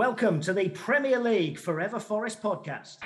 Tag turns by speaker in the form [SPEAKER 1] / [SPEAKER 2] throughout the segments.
[SPEAKER 1] Welcome to the Premier League Forever Forest podcast.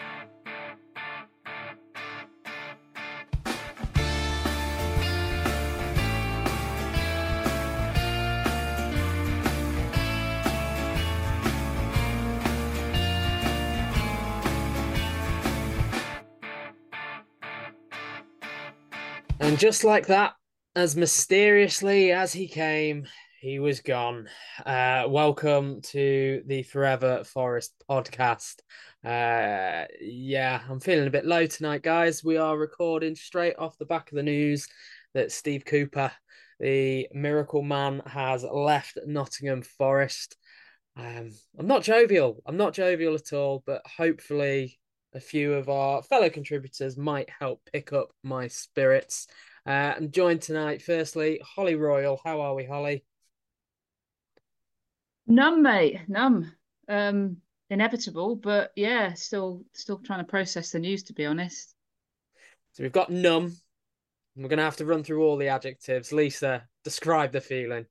[SPEAKER 2] And just like that, as mysteriously as he came, he was gone. Uh, welcome to the Forever Forest podcast. Uh, yeah, I'm feeling a bit low tonight, guys. We are recording straight off the back of the news that Steve Cooper, the miracle man, has left Nottingham Forest. Um, I'm not jovial. I'm not jovial at all, but hopefully a few of our fellow contributors might help pick up my spirits. Uh, I'm joined tonight, firstly, Holly Royal. How are we, Holly?
[SPEAKER 3] Numb, mate, numb. Um, inevitable, but yeah, still, still trying to process the news. To be honest.
[SPEAKER 2] So we've got numb. We're going to have to run through all the adjectives. Lisa, describe the feeling.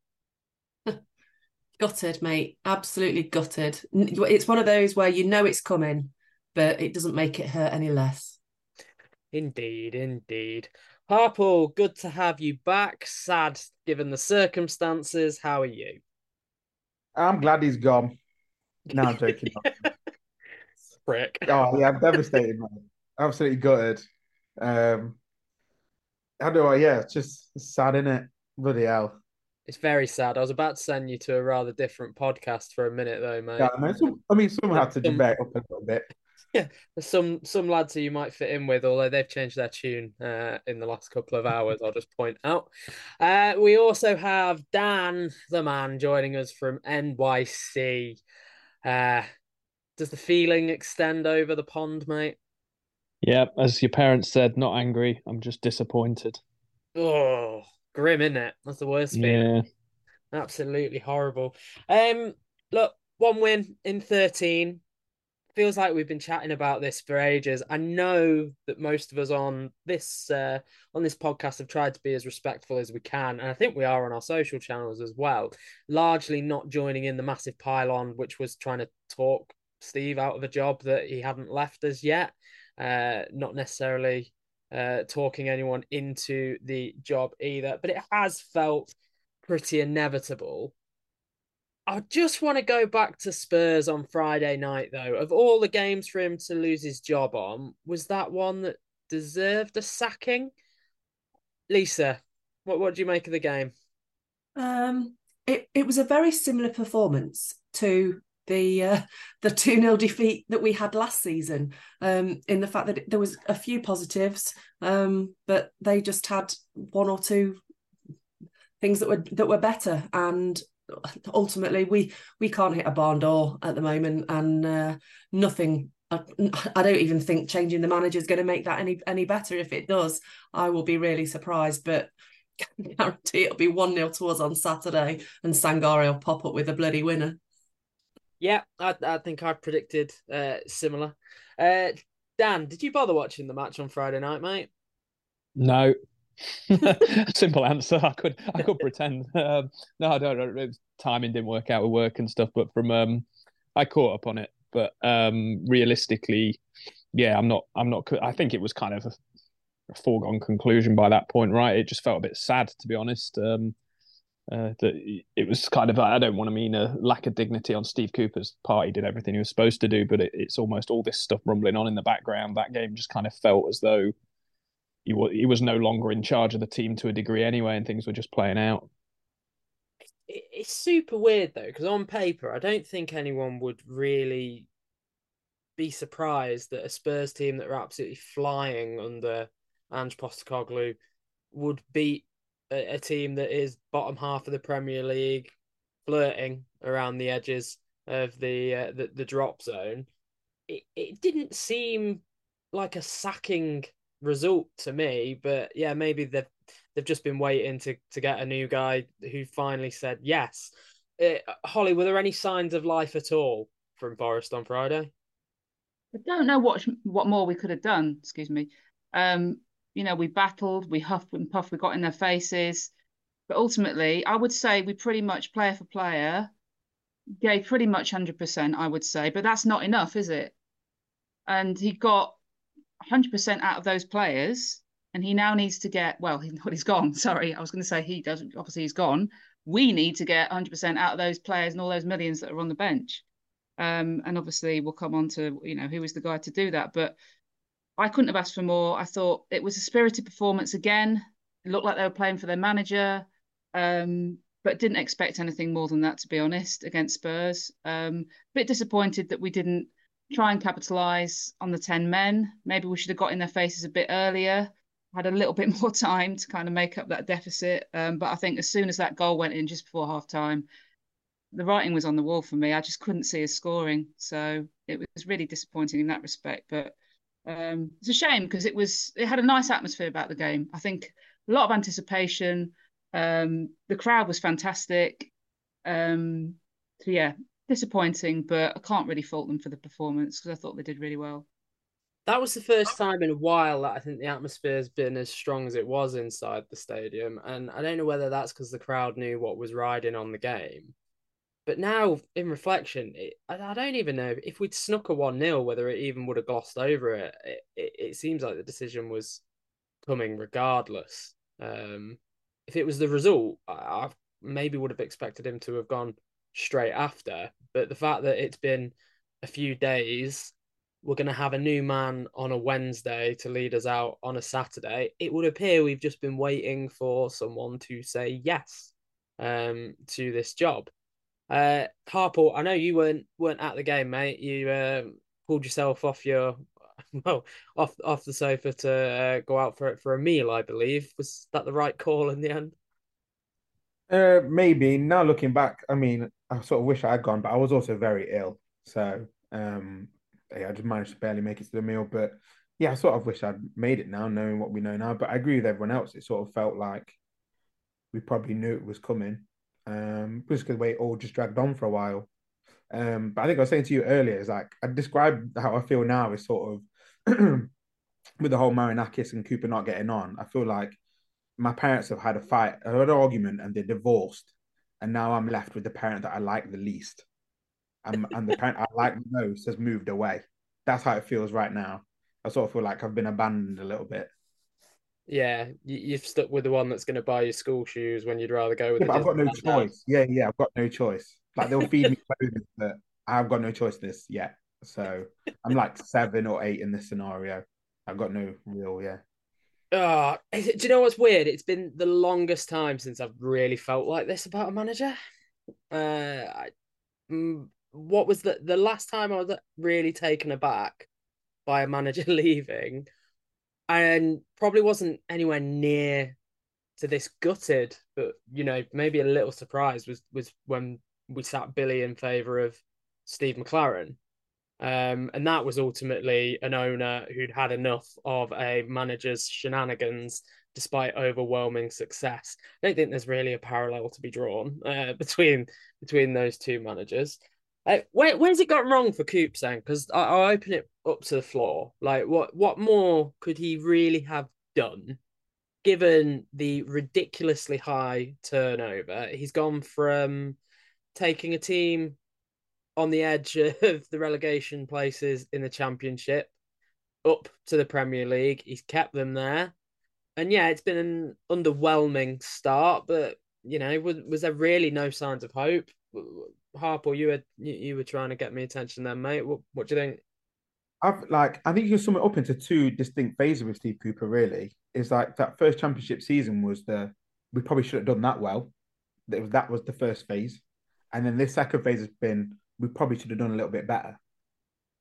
[SPEAKER 4] gutted, mate. Absolutely gutted. It's one of those where you know it's coming, but it doesn't make it hurt any less.
[SPEAKER 2] Indeed, indeed. Harpo, good to have you back. Sad given the circumstances. How are you?
[SPEAKER 5] I'm glad he's gone. No, I'm joking.
[SPEAKER 2] Frick.
[SPEAKER 5] Oh yeah, I'm devastated, man. Absolutely gutted. Um, how do I? Yeah, it's just sad, in it? Bloody hell.
[SPEAKER 2] It's very sad. I was about to send you to a rather different podcast for a minute, though, mate.
[SPEAKER 5] Yeah, I mean, some, I mean, someone had to debate up a little bit.
[SPEAKER 2] Yeah, some some lads who you might fit in with, although they've changed their tune uh, in the last couple of hours. I'll just point out. Uh, we also have Dan, the man, joining us from NYC. Uh, does the feeling extend over the pond, mate?
[SPEAKER 6] Yeah, as your parents said, not angry. I'm just disappointed.
[SPEAKER 2] Oh, grim, isn't it? That's the worst feeling. Yeah. Absolutely horrible. Um, look, one win in 13 feels like we've been chatting about this for ages. I know that most of us on this uh, on this podcast have tried to be as respectful as we can, and I think we are on our social channels as well. Largely not joining in the massive pylon, which was trying to talk Steve out of a job that he hadn't left as yet. Uh, not necessarily uh, talking anyone into the job either, but it has felt pretty inevitable I just want to go back to Spurs on Friday night, though. Of all the games for him to lose his job on, was that one that deserved a sacking? Lisa, what what do you make of the game?
[SPEAKER 4] Um, it it was a very similar performance to the uh, the two 0 defeat that we had last season. Um, in the fact that there was a few positives, um, but they just had one or two things that were that were better and ultimately we we can't hit a barn door at the moment and uh, nothing I, I, don't even think changing the manager is going to make that any any better. If it does i will be really surprised but I guarantee it'll be 1-0 to us on saturday and Sangaré will pop up with a bloody winner.
[SPEAKER 2] Yeah i, I think i predicted uh, similar. Uh, dan did you bother watching the match on friday night mate?
[SPEAKER 6] No Simple answer. I could I could pretend. Um, no, I don't know. Timing didn't work out with work and stuff, but from um, I caught up on it. But um, realistically, yeah, I'm not. I'm not. I think it was kind of a, a foregone conclusion by that point, right? It just felt a bit sad, to be honest. Um, uh, that it was kind of I don't want to mean a lack of dignity on Steve Cooper's part. He did everything he was supposed to do, but it, it's almost all this stuff rumbling on in the background. That game just kind of felt as though he was he was no longer in charge of the team to a degree anyway, and things were just playing out.
[SPEAKER 2] It's super weird though, because on paper, I don't think anyone would really be surprised that a Spurs team that are absolutely flying under Ange Postecoglou would beat a, a team that is bottom half of the Premier League, flirting around the edges of the uh, the, the drop zone. It it didn't seem like a sacking result to me. But yeah, maybe they've they've just been waiting to to get a new guy who finally said yes. Uh, Holly, were there any signs of life at all from Forest on Friday?
[SPEAKER 3] I don't know what what more we could have done. Excuse me. Um, you know, we battled, we huffed and puffed, we got in their faces, but ultimately, I would say we pretty much player for player gave pretty much 100%, I would say, but that's not enough, is it? And he got 100% out of those players, and he now needs to get, well, he, he's gone. Sorry, I was going to say he doesn't, obviously, he's gone. We need to get 100% out of those players and all those millions that are on the bench. Um, and obviously, we'll come on to, you know, who is the guy to do that. But I couldn't have asked for more. I thought it was a spirited performance again. It looked like they were playing for their manager. Um, but didn't expect anything more than that, to be honest, against Spurs. Um, bit disappointed that we didn't try and capitalise on the 10 men. Maybe we should have got in their faces a bit earlier, had a little bit more time to kind of make up that deficit. Um, but I think as soon as that goal went in just before half time, the writing was on the wall for me. I just couldn't see us scoring. So it was really disappointing in that respect. But um, it's a shame because it was it had a nice atmosphere about the game. I think a lot of anticipation um, the crowd was fantastic. Um, so yeah, disappointing, but I can't really fault them for the performance because I thought they did really well.
[SPEAKER 2] That was the first time in a while that I think the atmosphere has been as strong as it was inside the stadium, and I don't know whether that's because the crowd knew what was riding on the game. But now, in reflection, it, I, I, don't even know if we'd snuck a one 0 whether it even would have glossed over it. It, it. it, seems like the decision was coming regardless. Um, if it was the result, I maybe would have expected him to have gone straight after. But the fact that it's been a few days, we're going to have a new man on a Wednesday to lead us out on a Saturday. It would appear we've just been waiting for someone to say yes um, to this job. Uh, Harpo, I know you weren't weren't at the game, mate. You um, pulled yourself off your well off off the sofa to uh, go out for it for a meal. I believe was that the right call in the end?
[SPEAKER 5] Uh, maybe now looking back, I mean, I sort of wish I had gone, but I was also very ill, so um, yeah, I just managed to barely make it to the meal. But yeah, I sort of wish I'd made it now, knowing what we know now. But I agree with everyone else. It sort of felt like we probably knew it was coming, um, just because the way it all just dragged on for a while. Um, but I think I was saying to you earlier is like I described how I feel now is sort of with the whole Marinakis and Cooper not getting on. I feel like my parents have had a fight, had an argument, and they're divorced, and now I'm left with the parent that I like the least, and, and the parent I like the most has moved away. That's how it feels right now. I sort of feel like I've been abandoned a little bit.
[SPEAKER 2] Yeah, you've stuck with the one that's going to buy you school shoes when you'd rather go with.
[SPEAKER 5] Yeah, but I've got no choice. Yeah, yeah, I've got no choice. Like they'll feed me clothing, but I've got no choice this yet. So I'm like seven or eight in this scenario. I've got no real, yeah.
[SPEAKER 2] Oh, do you know what's weird? It's been the longest time since I've really felt like this about a manager. Uh, I, mm, what was the the last time I was really taken aback by a manager leaving, and probably wasn't anywhere near to this gutted, but you know maybe a little surprised was was when we sat Billy in favour of Steve McClaren. Um, and that was ultimately an owner who'd had enough of a manager's shenanigans despite overwhelming success. I don't think there's really a parallel to be drawn uh, between between those two managers. Uh, where where's it got wrong for Coops then? Because I'll open it up to the floor. Like, what what more could he really have done, given the ridiculously high turnover? He's gone from taking a team on the edge of the relegation places in the championship up to the Premier League. He's kept them there. And yeah, it's been an underwhelming start, but you know, was was there really no signs of hope? Harpo, you were you were trying to get me attention there, mate. What what do you think?
[SPEAKER 5] I've like I think you can sum it up into two distinct phases with Steve Cooper. Really, is like that first championship season was the we probably should have done that well. That was that was the first phase, and then this second phase has been we probably should have done a little bit better.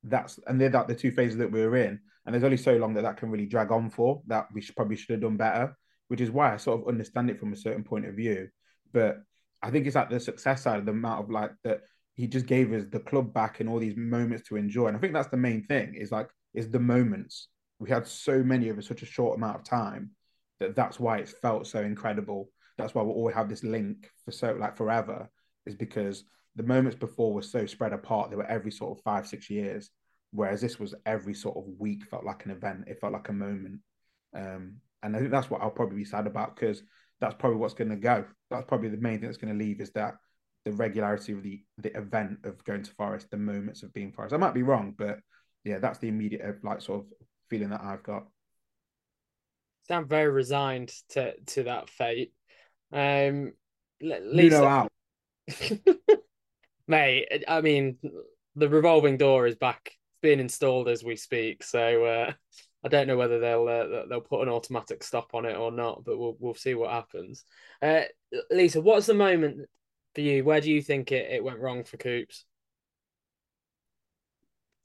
[SPEAKER 5] That's and they're like the two phases that we are in, and there's only so long that that can really drag on for. That we should, probably should have done better, which is why I sort of understand it from a certain point of view. But I think it's like the success side of the amount of like that he just gave us the club back and all these moments to enjoy. And I think that's the main thing is like is the moments. We had so many over such a short amount of time that that's why it felt so incredible. That's why we all have this link for so like forever is because the moments before were so spread apart. They were every sort of five, six years, whereas this was every sort of week felt like an event. It felt like a moment. Um, and I think that's what I'll probably be sad about because that's probably what's going to go. That's probably the main thing that's going to leave is that the regularity of the the event of going to Forest, the moments of being Forest. I might be wrong, but yeah, that's the immediate like sort of feeling that I've got.
[SPEAKER 2] Sound very resigned to to that fate. Um,
[SPEAKER 5] Lisa, Nuno out,
[SPEAKER 2] mate. I mean, the revolving door is back. It's being installed as we speak. So uh, I don't know whether they'll uh, they'll put an automatic stop on it or not, but we'll we'll see what happens. Uh, Lisa, what's the moment for you? Where do you think it, it went wrong for Coops?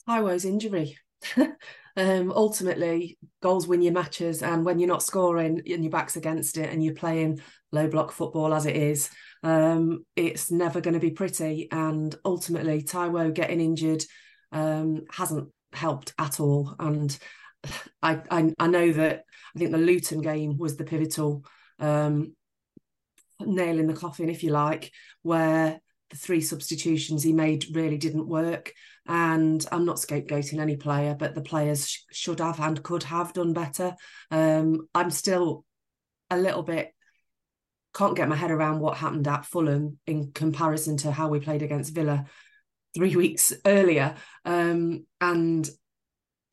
[SPEAKER 4] Taiwo's injury. um, ultimately, goals win your matches, and when you're not scoring and your back's against it, and you're playing low block football as it is, um, it's never going to be pretty. And ultimately, Taiwo getting injured um, hasn't helped at all. And I, I, I know that I think the Luton game was the pivotal um, nail in the coffin, if you like, where the three substitutions he made really didn't work. And I'm not scapegoating any player, but the players sh- should have and could have done better. Um, I'm still a little bit can't get my head around what happened at Fulham in comparison to how we played against Villa three weeks earlier. Um, and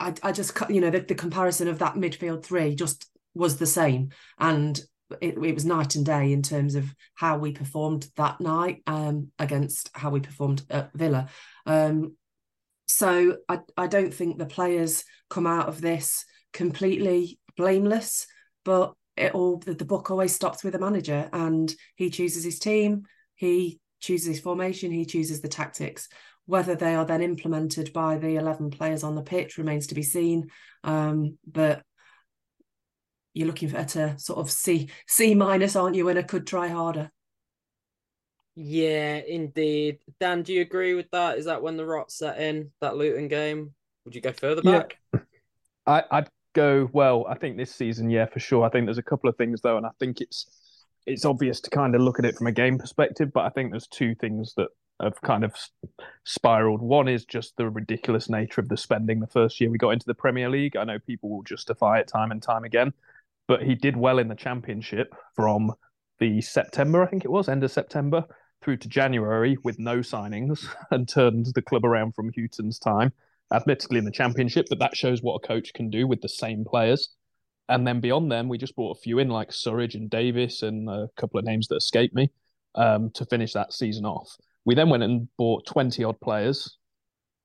[SPEAKER 4] I, I just, you know, the, the comparison of that midfield three just was the same. And it, it, was night and day in terms of how we performed that night um, against how we performed at Villa. Um, so I, I don't think the players come out of this completely blameless, but it all the, the book always stops with a manager and he chooses his team, he chooses his formation, he chooses the tactics. Whether they are then implemented by the 11 players on the pitch remains to be seen. Um, but you're looking for at a sort of C C minus, aren't you? And I could try harder.
[SPEAKER 2] Yeah, indeed. Dan, do you agree with that? Is that when the rot set in that Luton game? Would you go further back?
[SPEAKER 6] Yeah. I, I'd go well. I think this season, yeah, for sure. I think there's a couple of things though, and I think it's it's obvious to kind of look at it from a game perspective, but I think there's two things that have kind of spiraled. One is just the ridiculous nature of the spending the first year we got into the Premier League. I know people will justify it time and time again, but he did well in the Championship from the September, I think it was, end of September through to January with no signings and turned the club around from Hughton's time, admittedly in the Championship, but that shows what a coach can do with the same players. And then beyond them, we just brought a few in like Surridge and Davis and a couple of names that escape me um, to finish that season off. We then went and bought 20 odd players.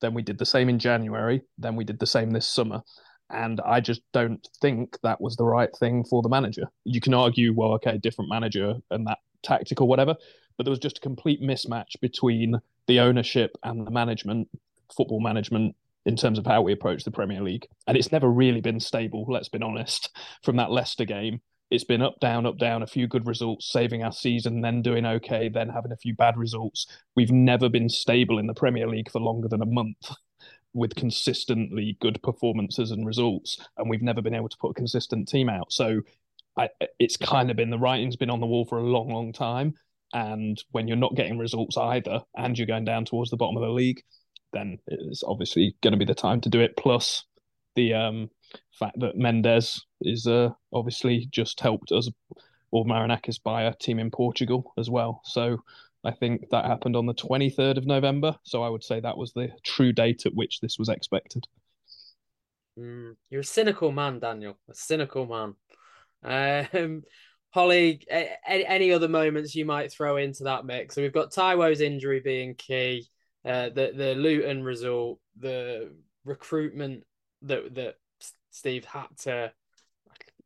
[SPEAKER 6] Then we did the same in January. Then we did the same this summer. And I just don't think that was the right thing for the manager. You can argue, well, okay, different manager and that tactic or whatever, but there was just a complete mismatch between the ownership and the management, football management, in terms of how we approach the Premier League. And it's never really been stable, let's be honest, from that Leicester game it's been up, down, up, down, a few good results, saving our season, then doing okay, then having a few bad results. We've never been stable in the Premier League for longer than a month with consistently good performances and results. And we've never been able to put a consistent team out. So I, it's kind of been the writing's been on the wall for a long, long time. And when you're not getting results either, and you're going down towards the bottom of the league, then it's obviously going to be the time to do it. Plus, the um, fact that Mendes is uh, obviously just helped us or Marinakis buy a team in Portugal as well. So I think that happened on the 23rd of November. So I would say that was the true date at which this was expected.
[SPEAKER 2] Mm, you're a cynical man, Daniel. A cynical man. Um, Holly, any, any other moments you might throw into that mix? So we've got Taiwo's injury being key, uh, the the Luton result, the recruitment that that Steve had to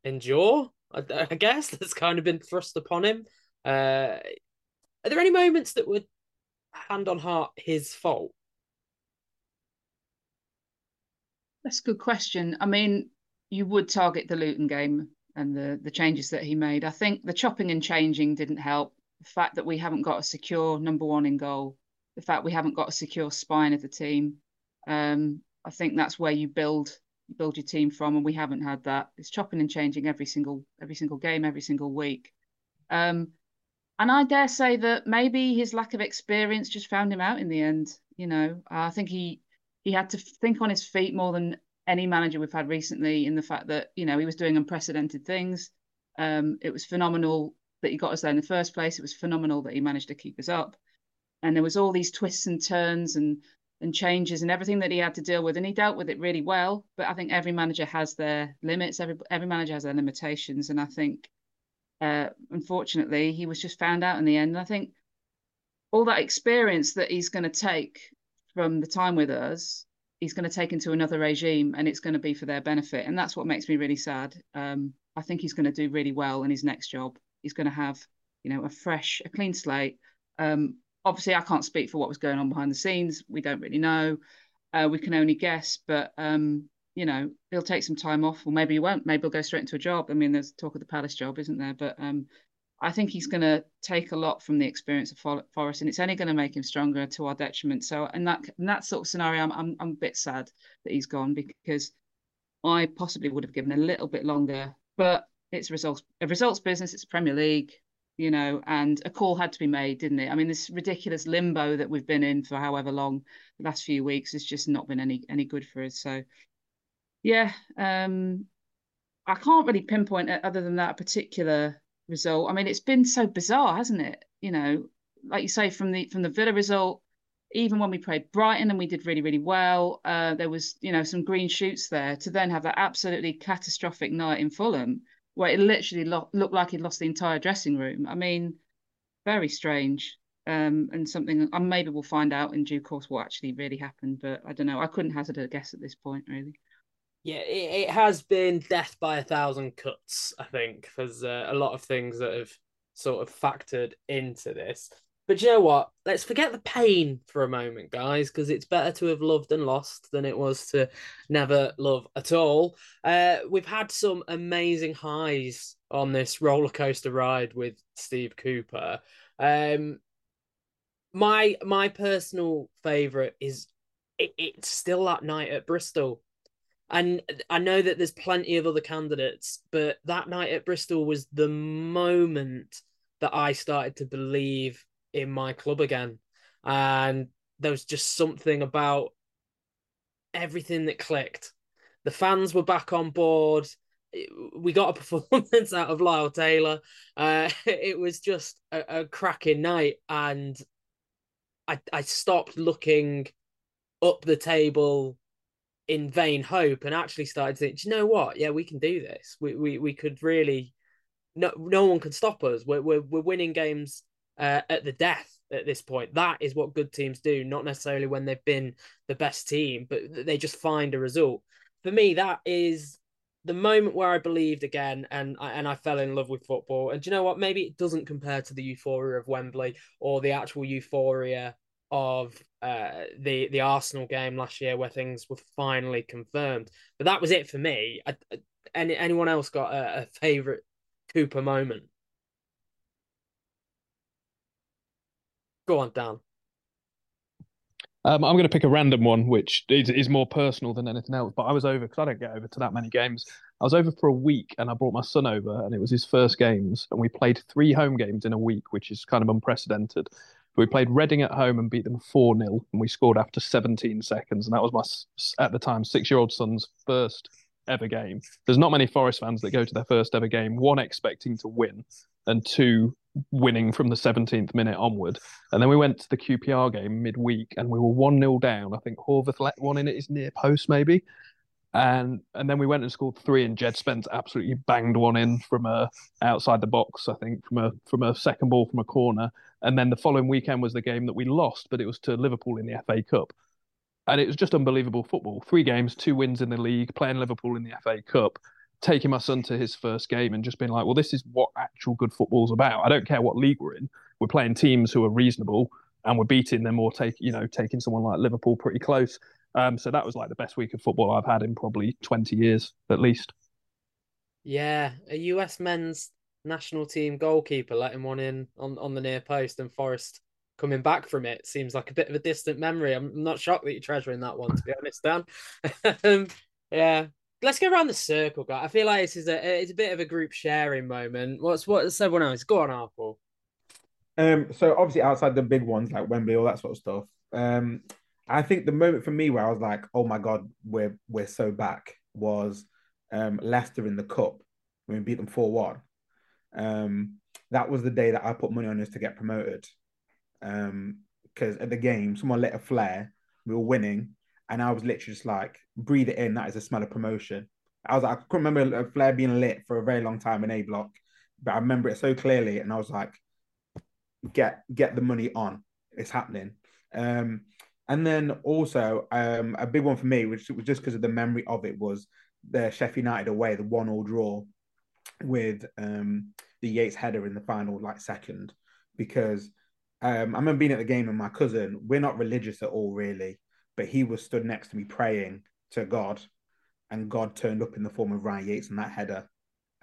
[SPEAKER 2] endure. I, I guess that's kind of been thrust upon him. Uh, are there any moments that would, hand on heart, his fault?
[SPEAKER 3] That's a good question. I mean, you would target the Luton game and the the changes that he made. I think the chopping and changing didn't help. The fact that we haven't got a secure number one in goal, the fact we haven't got a secure spine of the team. Um, I think that's where you build build your team from, and we haven't had that. It's chopping and changing every single every single game, every single week. Um, and I dare say that maybe his lack of experience just found him out in the end. You know, I think he he had to think on his feet more than any manager we've had recently. In the fact that you know he was doing unprecedented things. Um, it was phenomenal that he got us there in the first place. It was phenomenal that he managed to keep us up. and there was all these twists and turns and and changes and everything that he had to deal with, and he dealt with it really well. But I think every manager has their limits. Every every manager has their limitations, and I think, uh, unfortunately, he was just found out in the end. And I think all that experience that he's going to take from the time with us, he's going to take into another regime, and it's going to be for their benefit. And that's what makes me really sad. Um, I think he's going to do really well in his next job. He's going to have, you know, a fresh, a clean slate. Um, obviously, I can't speak for what was going on behind the scenes. We don't really know. Uh, we can only guess, but um, you know, he'll take some time off, or maybe he won't. Maybe he'll go straight into a job. I mean, there's talk of the Palace job, isn't there? But um, I think he's going to take a lot from the experience of Forest, and it's only going to make him stronger to our detriment. So, in that in that sort of scenario, I'm I'm, I'm a bit sad that he's gone because I possibly would have given a little bit longer, but it's a results a results business. It's Premier League you know, and a call had to be made, didn't it? I mean, this ridiculous limbo that we've been in for however long, the last few weeks, has just not been any any good for us. So, yeah, um, I can't really pinpoint it other than that particular result. I mean, it's been so bizarre, hasn't it? You know, like you say, from the from the Villa result, even when we played Brighton and we did really really well, uh, there was you know some green shoots there. To then have that absolutely catastrophic night in Fulham where it literally lo- looked like he'd lost the entire dressing room. I mean, very strange. Um, and something, and maybe we'll find out in due course what actually really happened. But I don't know. I couldn't hazard a guess at this point, really.
[SPEAKER 2] Yeah, it, it has been death by a thousand cuts. I think there's uh, a lot of things that have sort of factored into this. But you know what? Let's forget the pain for a moment, guys, because it's better to have loved and lost than it was to never love at all. Uh, we've had some amazing highs on this roller coaster ride with Steve Cooper. Um, my my personal favorite is it, it's still that night at Bristol. And I know that there's plenty of other candidates, but that night at Bristol was the moment that I started to believe in my club again. And there was just something about everything that clicked. The fans were back on board. We got a performance out of Lyle Taylor. Uh, it was just a, a cracking night, and I I stopped looking up the table in vain hope and actually started to think, you know what? Yeah, we can do this. We we we could really no no one can stop us. We're we're, we're winning games uh, at the death at this point. That is what good teams do, not necessarily when they've been the best team, but they just find a result. For me, that is the moment where I believed again, and I, and I fell in love with football. And you know what? Maybe it doesn't compare to the euphoria of Wembley or the actual euphoria of uh, the the Arsenal game last year, where things were finally confirmed. But that was it for me. I, any anyone else got a, a favorite Cooper moment? Go on, Dan.
[SPEAKER 6] Um, I'm going to pick a random one, which is, is more personal than anything else. But I was over because I don't get over to that many games. I was over for a week, and I brought my son over, and it was his first games, and we played three home games in a week, which is kind of unprecedented. We played Reading at home and beat them four 0 and we scored after 17 seconds, and that was my at the time six year old son's first ever game. There's not many Forest fans that go to their first ever game, one expecting to win, and two winning from the 17th minute onward. And then we went to the QPR game midweek and we were 1 0 down. I think Horvath let one in at his near post, maybe. And and then we went and scored three, and Jed Spence absolutely banged one in from a outside the box, I think, from a from a second ball from a corner. And then the following weekend was the game that we lost, but it was to Liverpool in the FA Cup. And it was just unbelievable football. Three games, two wins in the league, playing Liverpool in the FA Cup taking my son to his first game and just being like, well, this is what actual good football's about. I don't care what league we're in. We're playing teams who are reasonable and we're beating them or take, you know, taking someone like Liverpool pretty close. Um, so that was like the best week of football I've had in probably 20 years at least.
[SPEAKER 2] Yeah, a US men's national team goalkeeper letting one in on, on the near post and Forest coming back from it seems like a bit of a distant memory. I'm not shocked that you're treasuring that one, to be honest, Dan. um, yeah, let's go around the circle, guy. I feel like this is a it's a bit of a group sharing moment. What's what's everyone else? Go on, Apple.
[SPEAKER 5] Um, so obviously outside the big ones like Wembley, all that sort of stuff. Um, I think the moment for me where I was like, oh my god, we're we're so back was um Leicester in the cup when we beat them four one. Um, that was the day that I put money on us to get promoted. Um, because at the game someone lit a flare, we were winning, and I was literally just like, breathe it in. That is a smell of promotion. I was like, I couldn't remember a flare being lit for a very long time in A block, but I remember it so clearly, and I was like, get get the money on. It's happening. Um, and then also um, a big one for me, which was just because of the memory of it, was the Sheffield United away, the one all draw with um, the Yates header in the final like second, because um, I remember being at the game and my cousin, we're not religious at all really, but he was stood next to me praying to God, and God turned up in the form of Ryan Yates and that header.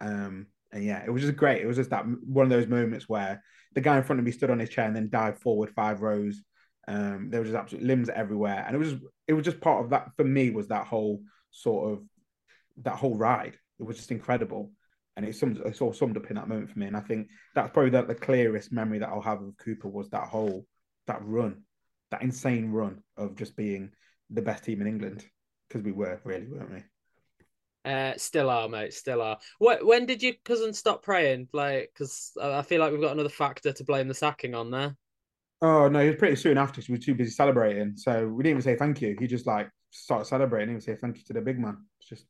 [SPEAKER 5] Um, and yeah, it was just great. It was just that one of those moments where the guy in front of me stood on his chair and then dived forward five rows. Um, there was just absolute limbs everywhere, and it was it was just part of that for me was that whole sort of that whole ride. It was just incredible, and it summed it's all summed up in that moment for me. And I think that's probably the, the clearest memory that I'll have of Cooper was that whole that run, that insane run of just being the best team in England because we were really, weren't we?
[SPEAKER 2] Uh, still are, mate. Still are. What? When did your cousin stop praying? Like, because I feel like we've got another factor to blame the sacking on there.
[SPEAKER 5] Oh no, it was pretty soon after. we were too busy celebrating, so we didn't even say thank you. He just like started celebrating. He would say thank you to the big man. It's just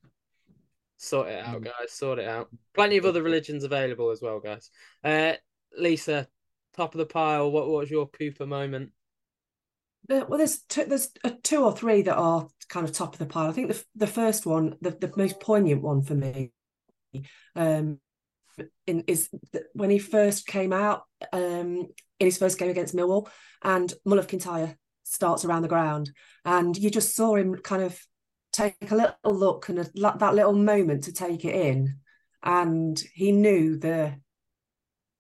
[SPEAKER 2] sort it out, guys. Sort it out. Plenty of other religions available as well, guys. Uh, Lisa, top of the pile. What, what was your Cooper moment?
[SPEAKER 4] well, there's two, there's a two or three that are kind of top of the pile. I think the the first one, the, the most poignant one for me, um, in, is when he first came out um, in his first game against Millwall, and Mull Kintyre starts around the ground, and you just saw him kind of take a little look and a, that little moment to take it in, and he knew the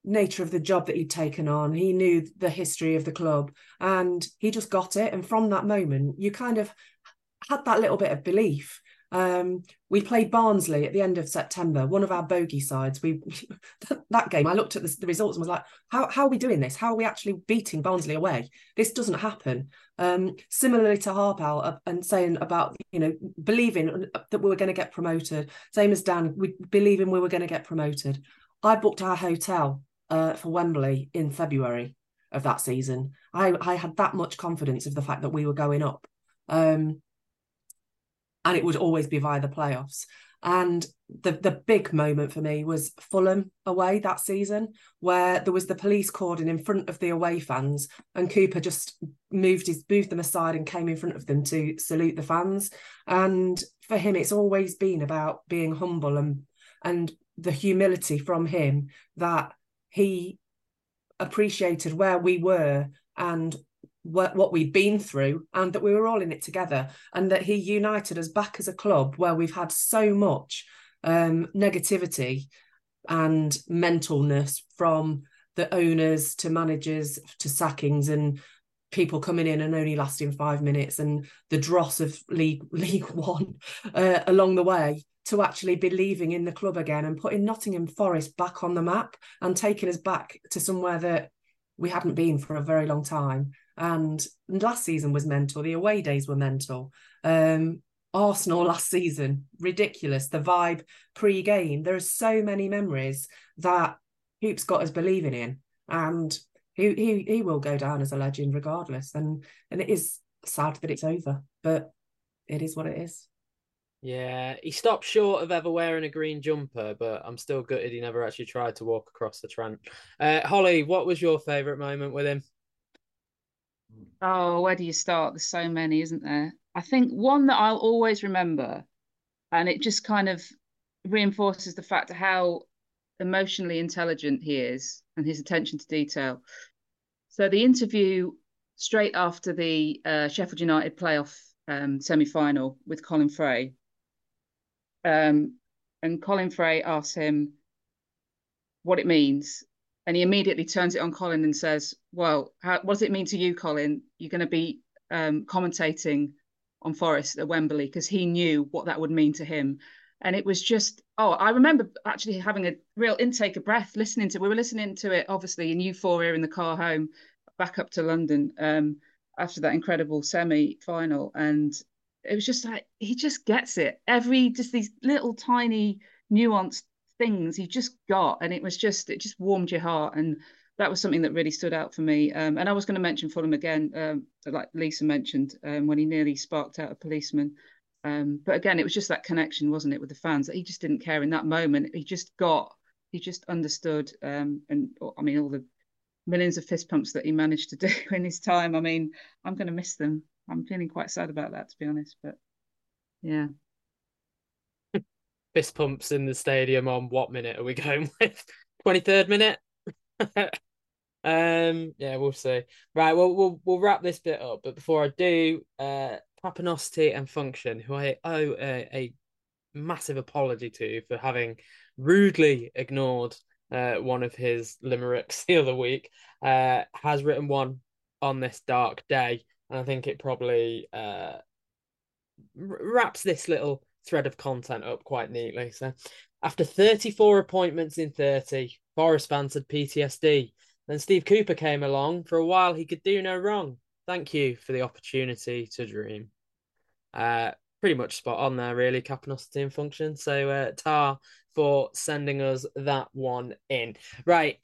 [SPEAKER 4] nature of the job that he'd taken on. He knew the history of the club, and he just got it. And from that moment, you kind of had that little bit of belief um, we played Barnsley at the end of September, one of our bogey sides. We that game, I looked at the, the, results and was like, how, how are we doing this? How are we actually beating Barnsley away? This doesn't happen. Um, similarly to Harpal uh, and saying about, you know, believing that we were going to get promoted. Same as Dan, we believing we were going to get promoted. I booked our hotel uh, for Wembley in February of that season. I, I had that much confidence of the fact that we were going up. Um, and it would always be via the playoffs. And the the big moment for me was Fulham away that season, where there was the police cordon in front of the away fans, and Cooper just moved his moved them aside and came in front of them to salute the fans. And for him, it's always been about being humble and and the humility from him that he appreciated where we were and what, what we'd been through and that we were all in it together and that he united us back as a club where we've had so much um, negativity and mentalness from the owners to managers to sackings and people coming in and only lasting five minutes and the dross of league league one uh, along the way to actually believing in the club again and putting Nottingham Forest back on the map and taking us back to somewhere that we hadn't been for a very long time and last season was mental. The away days were mental. Um, Arsenal last season, ridiculous. The vibe pre-game. There are so many memories that Coops got us believing in, and he he he will go down as a legend regardless. And and it is sad that it's over, but it is what it is.
[SPEAKER 2] Yeah, he stopped short of ever wearing a green jumper, but I'm still gutted he never actually tried to walk across the Trent. Uh, Holly, what was your favourite moment with him?
[SPEAKER 3] Oh, where do you start? There's so many, isn't there? I think one that I'll always remember, and it just kind of reinforces the fact of how emotionally intelligent he is and his attention to detail. So the interview straight after the uh, Sheffield United playoff um, semi-final with Colin Fray, um, and Colin Fray asks him what it means, and he immediately turns it on Colin and says, "Well, how, what does it mean to you, Colin? You're going to be um, commentating on Forest at Wembley because he knew what that would mean to him." And it was just, oh, I remember actually having a real intake of breath listening to. We were listening to it, obviously, in euphoria in the car home, back up to London um, after that incredible semi-final, and it was just like he just gets it. Every just these little tiny nuanced things you just got and it was just it just warmed your heart and that was something that really stood out for me. Um, and I was going to mention Fulham again, um, like Lisa mentioned, um, when he nearly sparked out a policeman. Um, but again, it was just that connection, wasn't it, with the fans that he just didn't care in that moment. He just got, he just understood. Um, and I mean, all the millions of fist pumps that he managed to do in his time. I mean, I'm going to miss them. I'm feeling quite sad about that, to be honest. But yeah.
[SPEAKER 2] Fist pumps in the stadium on what minute are we going with? 23rd minute? um, yeah, we'll see. Right, well, we'll we'll wrap this bit up. But before I do, uh, Papanosty and Function, who I owe a, a massive apology to for having rudely ignored uh, one of his limericks the other week, uh, has written one on this dark day. And I think it probably uh, wraps this little thread of content up quite neatly. So, after 34 appointments in 30, Forest fans had PTSD. Then Steve Cooper came along. For a while, he could do no wrong. Thank you for the opportunity to dream. Uh, pretty much spot on there, really, capacity and function. So, uh, Tar for sending us that one in. Right.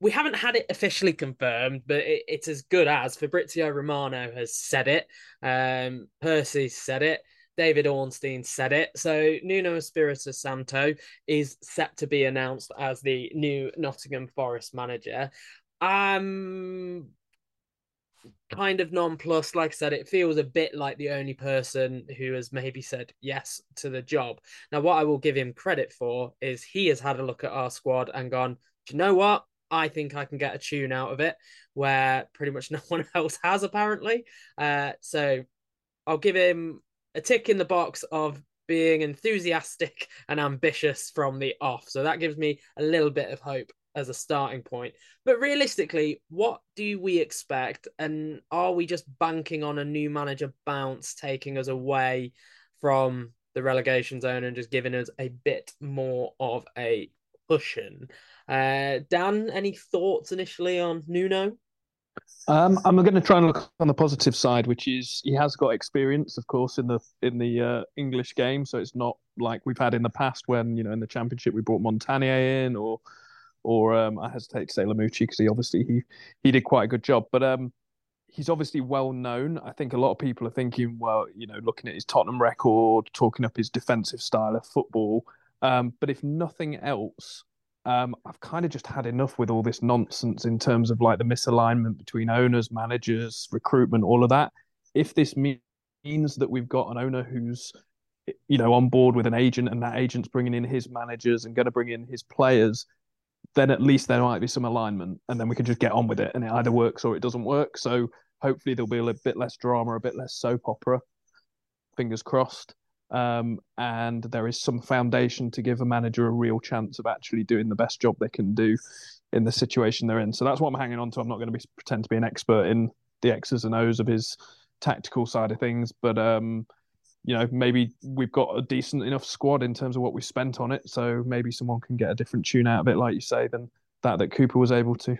[SPEAKER 2] We haven't had it officially confirmed, but it, it's as good as Fabrizio Romano has said it. Um, Percy said it. David Ornstein said it. So Nuno Espirito Santo is set to be announced as the new Nottingham Forest manager. Um kind of nonplussed. Like I said, it feels a bit like the only person who has maybe said yes to the job. Now, what I will give him credit for is he has had a look at our squad and gone, do you know what? I think I can get a tune out of it where pretty much no one else has, apparently. Uh, so I'll give him a tick in the box of being enthusiastic and ambitious from the off. So that gives me a little bit of hope as a starting point. But realistically, what do we expect? And are we just banking on a new manager bounce taking us away from the relegation zone and just giving us a bit more of a cushion? Uh, Dan, any thoughts initially on Nuno?
[SPEAKER 6] Um, I'm going to try and look on the positive side, which is he has got experience, of course, in the in the uh, English game. So it's not like we've had in the past when you know in the Championship we brought Montanier in, or or um, I hesitate to say Lamouchi because he obviously he he did quite a good job, but um, he's obviously well known. I think a lot of people are thinking, well, you know, looking at his Tottenham record, talking up his defensive style of football. Um, but if nothing else, um, I've kind of just had enough with all this nonsense in terms of like the misalignment between owners, managers, recruitment, all of that. If this means that we've got an owner who's, you know, on board with an agent and that agent's bringing in his managers and going to bring in his players, then at least there might be some alignment and then we can just get on with it and it either works or it doesn't work. So hopefully there'll be a bit less drama, a bit less soap opera. Fingers crossed um, and there is some foundation to give a manager a real chance of actually doing the best job they can do in the situation they're in. So that's what I'm hanging on to. I'm not going to be pretend to be an expert in the X's and O's of his tactical side of things, but um, you know, maybe we've got a decent enough squad in terms of what we spent on it. So maybe someone can get a different tune out of it, like you say, than that that Cooper was able to.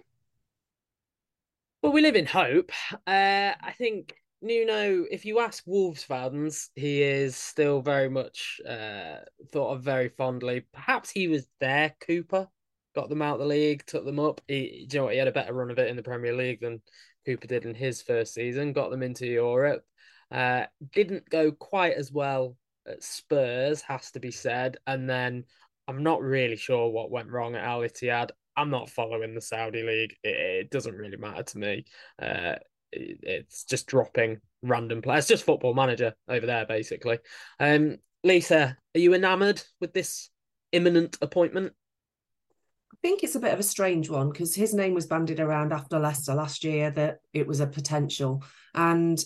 [SPEAKER 2] Well, we live in hope. Uh, I think Nuno, if you ask Wolves fans, he is still very much uh, thought of very fondly. Perhaps he was there, Cooper, got them out of the league, took them up. He, you know what, he had a better run of it in the Premier League than Cooper did in his first season, got them into Europe. Uh, didn't go quite as well at Spurs, has to be said. And then I'm not really sure what went wrong at Al Ittihad. I'm not following the Saudi league. It, it doesn't really matter to me. Uh, it's just dropping random players. just football manager over there, basically. Um, Lisa, are you enamoured with this imminent appointment?
[SPEAKER 4] I think it's a bit of a strange one because his name was bandied around after Leicester last year that it was a potential. And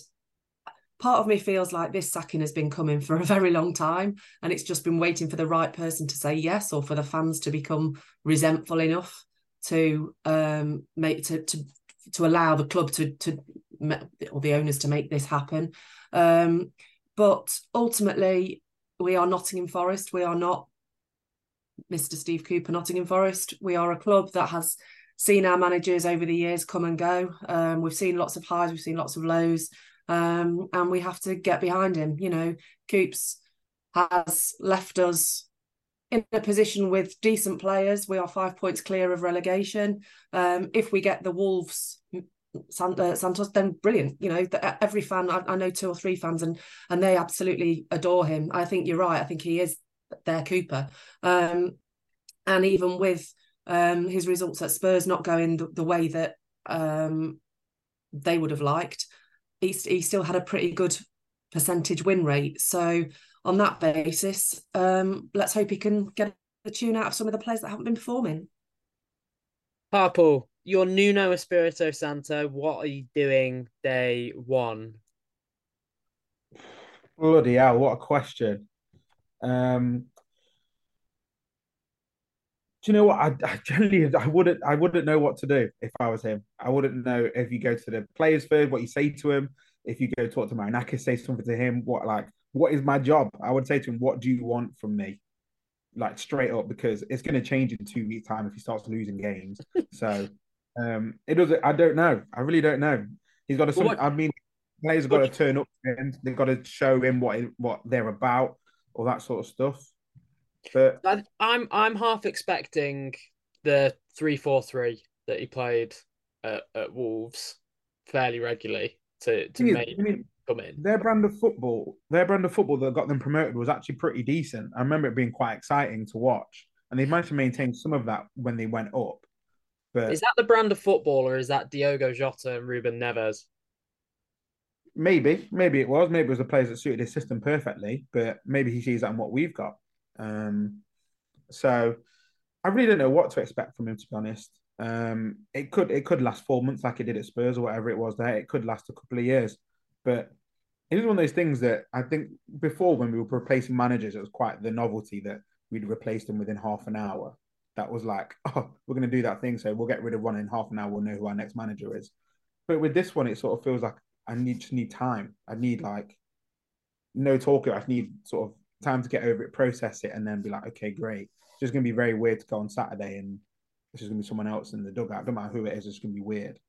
[SPEAKER 4] part of me feels like this sacking has been coming for a very long time and it's just been waiting for the right person to say yes or for the fans to become resentful enough to um make to to to allow the club to to or the owners to make this happen. Um, but ultimately, we are Nottingham Forest. We are not Mr. Steve Cooper, Nottingham Forest. We are a club that has seen our managers over the years come and go. Um, we've seen lots of highs, we've seen lots of lows, um, and we have to get behind him. You know, Coops has left us in a position with decent players. We are five points clear of relegation. Um, if we get the Wolves uh, Santos, then brilliant. You know, the, every fan I, I, know two or three fans, and and they absolutely adore him. I think you're right. I think he is their Cooper. Um, and even with um, his results at Spurs not going the, the way that um, they would have liked, he, he still had a pretty good percentage win rate. So on that basis, um, let's hope he can get the tune out of some of the players that haven't been performing.
[SPEAKER 2] Harpal, your Nuno Espirito Santo, what are you doing day one?
[SPEAKER 5] Bloody hell, what a question. Um, do you know what? I, I generally I wouldn't I wouldn't know what to do if I was him. I wouldn't know if you go to the players first, what you say to him. If you go talk to Marinakis, say something to him. What like what is my job? I would say to him, what do you want from me? Like straight up, because it's going to change in two weeks' time if he starts losing games. so um it doesn't. I don't know. I really don't know. He's got to. Some, I mean, players have got to turn up and they've got to show him what what they're about, all that sort of stuff.
[SPEAKER 2] But I'm I'm half expecting the three four three that he played at, at Wolves fairly regularly to to make I mean, come in.
[SPEAKER 5] Their brand of football, their brand of football that got them promoted was actually pretty decent. I remember it being quite exciting to watch, and they managed to maintain some of that when they went up.
[SPEAKER 2] But is that the brand of football, or is that Diogo Jota and Ruben Neves?
[SPEAKER 5] Maybe, maybe it was. Maybe it was the players that suited his system perfectly. But maybe he sees that in what we've got. Um, so I really don't know what to expect from him, to be honest. Um, it could it could last four months like it did at Spurs or whatever it was there. It could last a couple of years, but it is one of those things that I think before when we were replacing managers, it was quite the novelty that we'd replace them within half an hour. That was like, oh, we're going to do that thing, so we'll get rid of one in half an hour. We'll know who our next manager is. But with this one, it sort of feels like I need just need time. I need like no talking. I need sort of time to get over it, process it, and then be like, okay, great. It's just gonna be very weird to go on Saturday and it's just gonna be someone else in the dugout. Don't matter who it is, it's gonna be weird.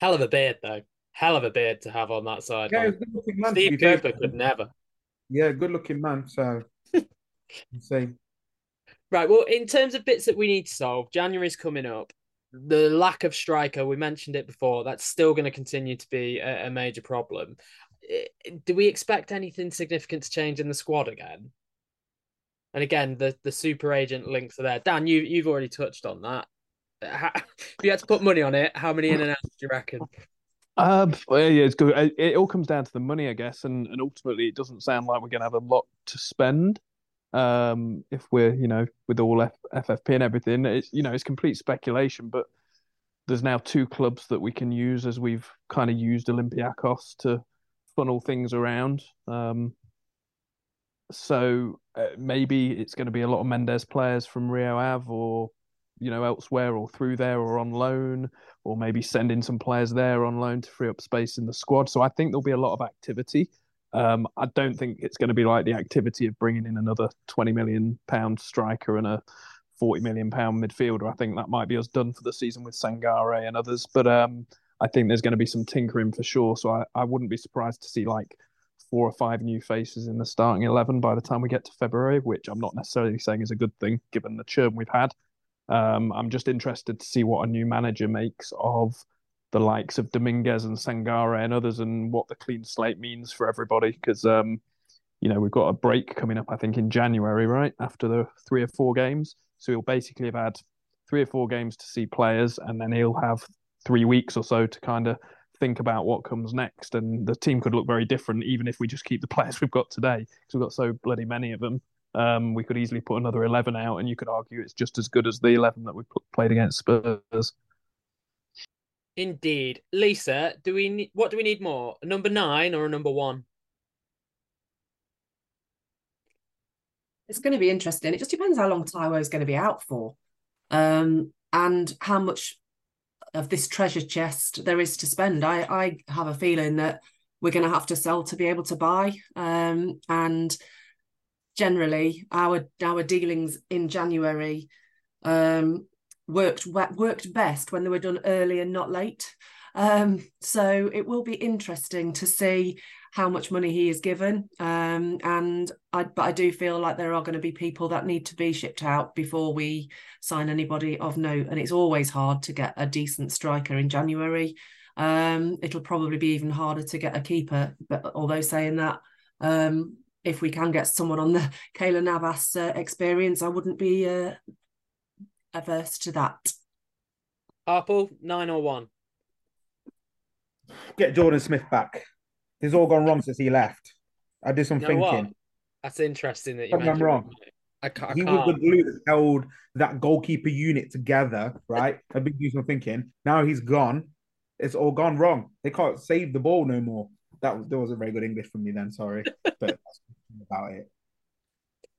[SPEAKER 2] Hell of a beard though. Hell of a beard to have on that side. Yeah, good looking man. Steve Cooper could never.
[SPEAKER 5] Yeah, good looking man. So see.
[SPEAKER 2] Right. Well, in terms of bits that we need to solve, January's coming up. The lack of striker, we mentioned it before, that's still going to continue to be a, a major problem. Do we expect anything significant to change in the squad again? And again, the the super agent links are there. Dan, you you've already touched on that. How, if you had to put money on it, how many in and out do you reckon?
[SPEAKER 6] Well, yeah, it's good. It, it, all comes down to the money, I guess, and, and ultimately, it doesn't sound like we're going to have a lot to spend. Um, if we're, you know, with all F- FFP and everything, it's you know, it's complete speculation. But there's now two clubs that we can use as we've kind of used Olympiacos to funnel things around. Um, so uh, maybe it's going to be a lot of Mendes players from Rio Ave or you know elsewhere or through there or on loan or maybe sending some players there on loan to free up space in the squad. So I think there'll be a lot of activity. Um, I don't think it's going to be like the activity of bringing in another 20 million pound striker and a 40 million pound midfielder. I think that might be us done for the season with Sangaré and others. But um, I think there's going to be some tinkering for sure. So I, I wouldn't be surprised to see like four or five new faces in the starting 11 by the time we get to February, which I'm not necessarily saying is a good thing given the churn we've had. Um, I'm just interested to see what a new manager makes of the likes of Dominguez and Sangaré and others and what the clean slate means for everybody. Because, um, you know, we've got a break coming up, I think, in January, right? After the three or four games. So he'll basically have had three or four games to see players and then he'll have three weeks or so to kind of think about what comes next. And the team could look very different, even if we just keep the players we've got today, because we've got so bloody many of them. Um, we could easily put another 11 out, and you could argue it's just as good as the 11 that we played against Spurs.
[SPEAKER 2] Indeed, Lisa. Do we need, what do we need more? A number nine or a number one?
[SPEAKER 4] It's going to be interesting. It just depends how long Taiwo is going to be out for, um, and how much of this treasure chest there is to spend. I, I have a feeling that we're going to have to sell to be able to buy. Um, and generally, our our dealings in January um, worked worked best when they were done early and not late. Um, so it will be interesting to see how much money he is given. Um, and I, but I do feel like there are going to be people that need to be shipped out before we sign anybody of note. And it's always hard to get a decent striker in January. Um, it'll probably be even harder to get a keeper. But although saying that, um, if we can get someone on the Keylor Navas uh, experience, I wouldn't be uh, averse to that.
[SPEAKER 2] Apple nine or one?
[SPEAKER 5] Get Jordan Smith back. It's all gone wrong since he left. I did some
[SPEAKER 2] You know
[SPEAKER 5] thinking.
[SPEAKER 2] what? That's interesting that you
[SPEAKER 5] I'm wrong.
[SPEAKER 2] I can't. I
[SPEAKER 5] he was the
[SPEAKER 2] can't.
[SPEAKER 5] glue that held that goalkeeper unit together, right? I've been doing some thinking. Now he's gone. It's all gone wrong. They can't save the ball no more. That was, that wasn't very good English from me then. Sorry, but that's about it.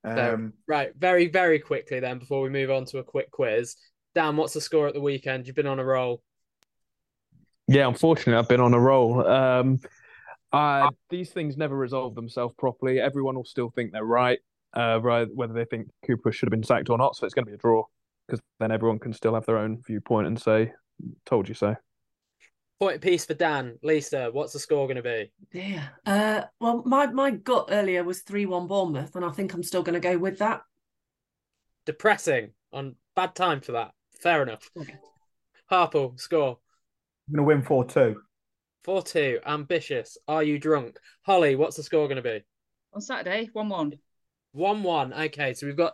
[SPEAKER 2] No.
[SPEAKER 5] Um,
[SPEAKER 2] Right, very, very quickly then, before we move on to a quick quiz. Dan, what's the score at the weekend? You've been on a roll.
[SPEAKER 6] Yeah, unfortunately, I've been on a roll. Um, uh, these things never resolve themselves properly. Everyone will still think they're right, uh, right, whether they think Cooper should have been sacked or not. So it's going to be a draw because then everyone can still have their own viewpoint and say, "Told you so."
[SPEAKER 2] Point apiece for Dan. Lisa, what's the score going to be?
[SPEAKER 4] Yeah. Uh, well, my my gut earlier was three one Bournemouth, and I think I'm still going to go with that.
[SPEAKER 2] Depressing. On bad time for that. Fair enough.
[SPEAKER 4] Okay.
[SPEAKER 2] Harpal, score.
[SPEAKER 5] I'm gonna win four two.
[SPEAKER 2] 4 2. Ambitious. Are you drunk? Holly, what's the score going to be?
[SPEAKER 3] On Saturday, 1 1.
[SPEAKER 2] 1 1. Okay, so we've got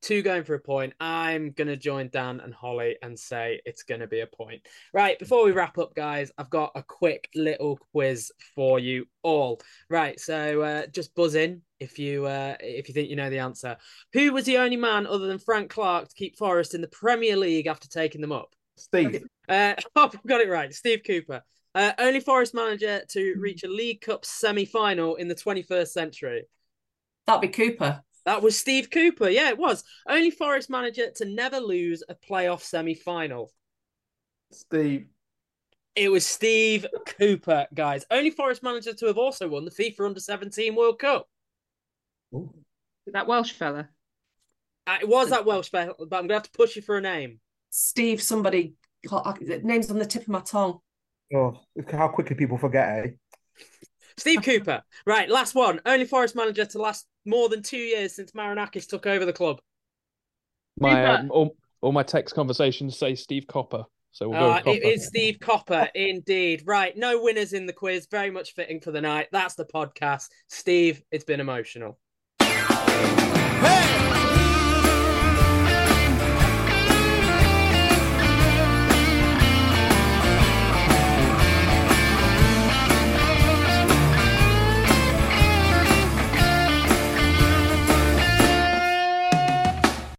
[SPEAKER 2] two going for a point. I'm going to join Dan and Holly and say it's going to be a point. Right, before we wrap up, guys, I've got a quick little quiz for you all. Right, so uh, just buzz in if you uh, if you think you know the answer. Who was the only man other than Frank Clark to keep Forest in the Premier League after taking them up?
[SPEAKER 5] Steve,
[SPEAKER 2] Uh, oh, I've got it right. Steve Cooper. Uh, only Forest manager to reach a League Cup semi final in the 21st century.
[SPEAKER 4] That'd be Cooper.
[SPEAKER 2] That was Steve Cooper. Yeah, it was. Only Forest manager to never lose a playoff semi final.
[SPEAKER 5] Steve,
[SPEAKER 2] It was Steve Cooper, guys. Only Forest manager to have also won the FIFA Under 17 World Cup.
[SPEAKER 3] That Welsh fella.
[SPEAKER 2] Uh, it was that Welsh fella, but I'm going to have to push you for a name.
[SPEAKER 4] Steve, somebody, name's on the tip of my tongue.
[SPEAKER 5] oh, how quickly people forget, eh?
[SPEAKER 2] Steve Cooper. Right, last one. Only Forest manager to last more than two years since Marinakis took over the club.
[SPEAKER 6] My um, all, all my text conversations say Steve Copper, so we'll
[SPEAKER 2] Uh,
[SPEAKER 6] with Copper.
[SPEAKER 2] it is Steve Copper, indeed. Right, no winners in the quiz. Very much fitting for the night. That's the podcast. Steve, it's been emotional.